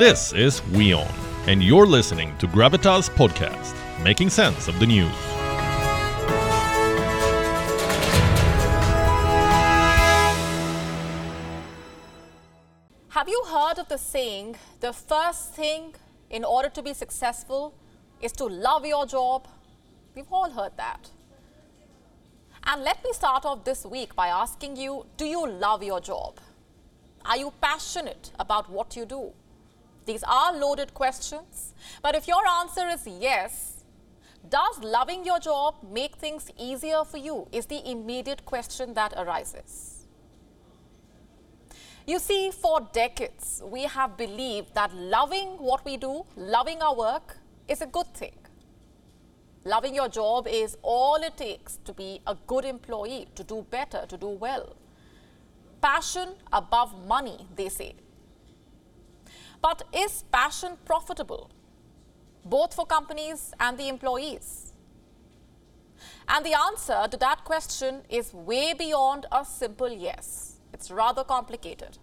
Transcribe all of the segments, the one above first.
This is WION, and you're listening to Gravitas Podcast, making sense of the news. Have you heard of the saying, the first thing in order to be successful is to love your job? We've all heard that. And let me start off this week by asking you do you love your job? Are you passionate about what you do? These are loaded questions, but if your answer is yes, does loving your job make things easier for you? Is the immediate question that arises. You see, for decades, we have believed that loving what we do, loving our work, is a good thing. Loving your job is all it takes to be a good employee, to do better, to do well. Passion above money, they say. But is passion profitable, both for companies and the employees? And the answer to that question is way beyond a simple yes. It's rather complicated.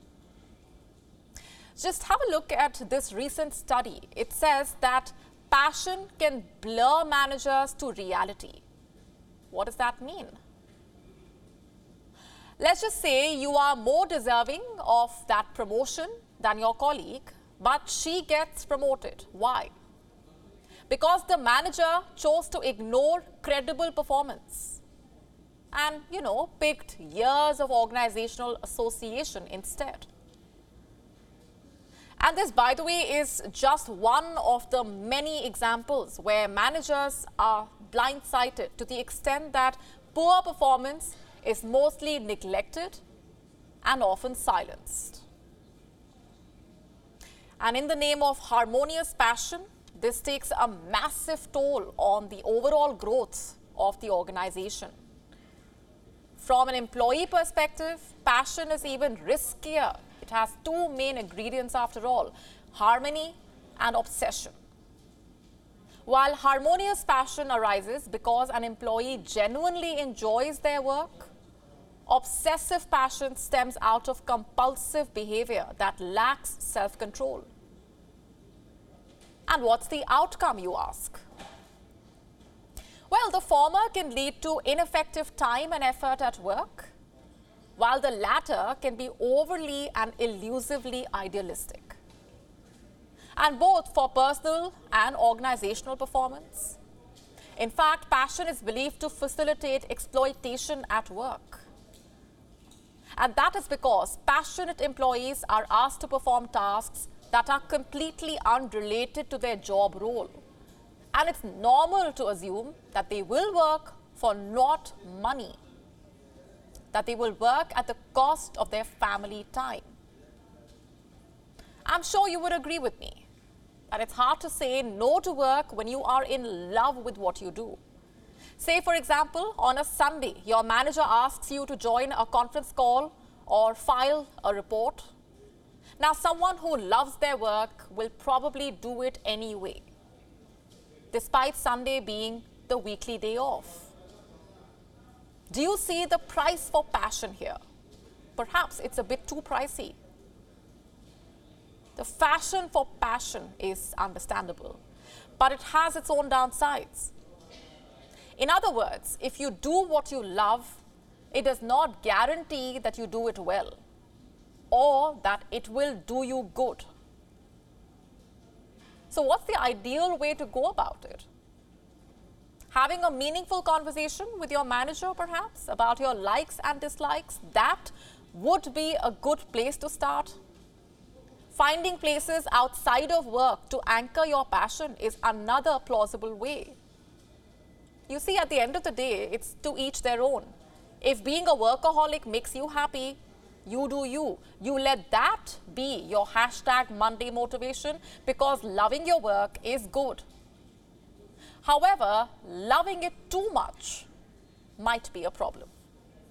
Just have a look at this recent study. It says that passion can blur managers to reality. What does that mean? Let's just say you are more deserving of that promotion than your colleague, but she gets promoted. Why? Because the manager chose to ignore credible performance and, you know, picked years of organizational association instead. And this, by the way, is just one of the many examples where managers are blindsided to the extent that poor performance is mostly neglected and often silenced. And in the name of harmonious passion, this takes a massive toll on the overall growth of the organization. From an employee perspective, passion is even riskier. It has two main ingredients after all harmony and obsession. While harmonious passion arises because an employee genuinely enjoys their work, obsessive passion stems out of compulsive behavior that lacks self control. And what's the outcome, you ask? Well, the former can lead to ineffective time and effort at work, while the latter can be overly and elusively idealistic. And both for personal and organizational performance. In fact, passion is believed to facilitate exploitation at work. And that is because passionate employees are asked to perform tasks that are completely unrelated to their job role. And it's normal to assume that they will work for not money, that they will work at the cost of their family time. I'm sure you would agree with me that it's hard to say no to work when you are in love with what you do. Say, for example, on a Sunday, your manager asks you to join a conference call or file a report. Now, someone who loves their work will probably do it anyway, despite Sunday being the weekly day off. Do you see the price for passion here? Perhaps it's a bit too pricey. The fashion for passion is understandable, but it has its own downsides. In other words, if you do what you love, it does not guarantee that you do it well or that it will do you good. So, what's the ideal way to go about it? Having a meaningful conversation with your manager, perhaps, about your likes and dislikes, that would be a good place to start. Finding places outside of work to anchor your passion is another plausible way. You see, at the end of the day, it's to each their own. If being a workaholic makes you happy, you do you. You let that be your hashtag Monday motivation because loving your work is good. However, loving it too much might be a problem.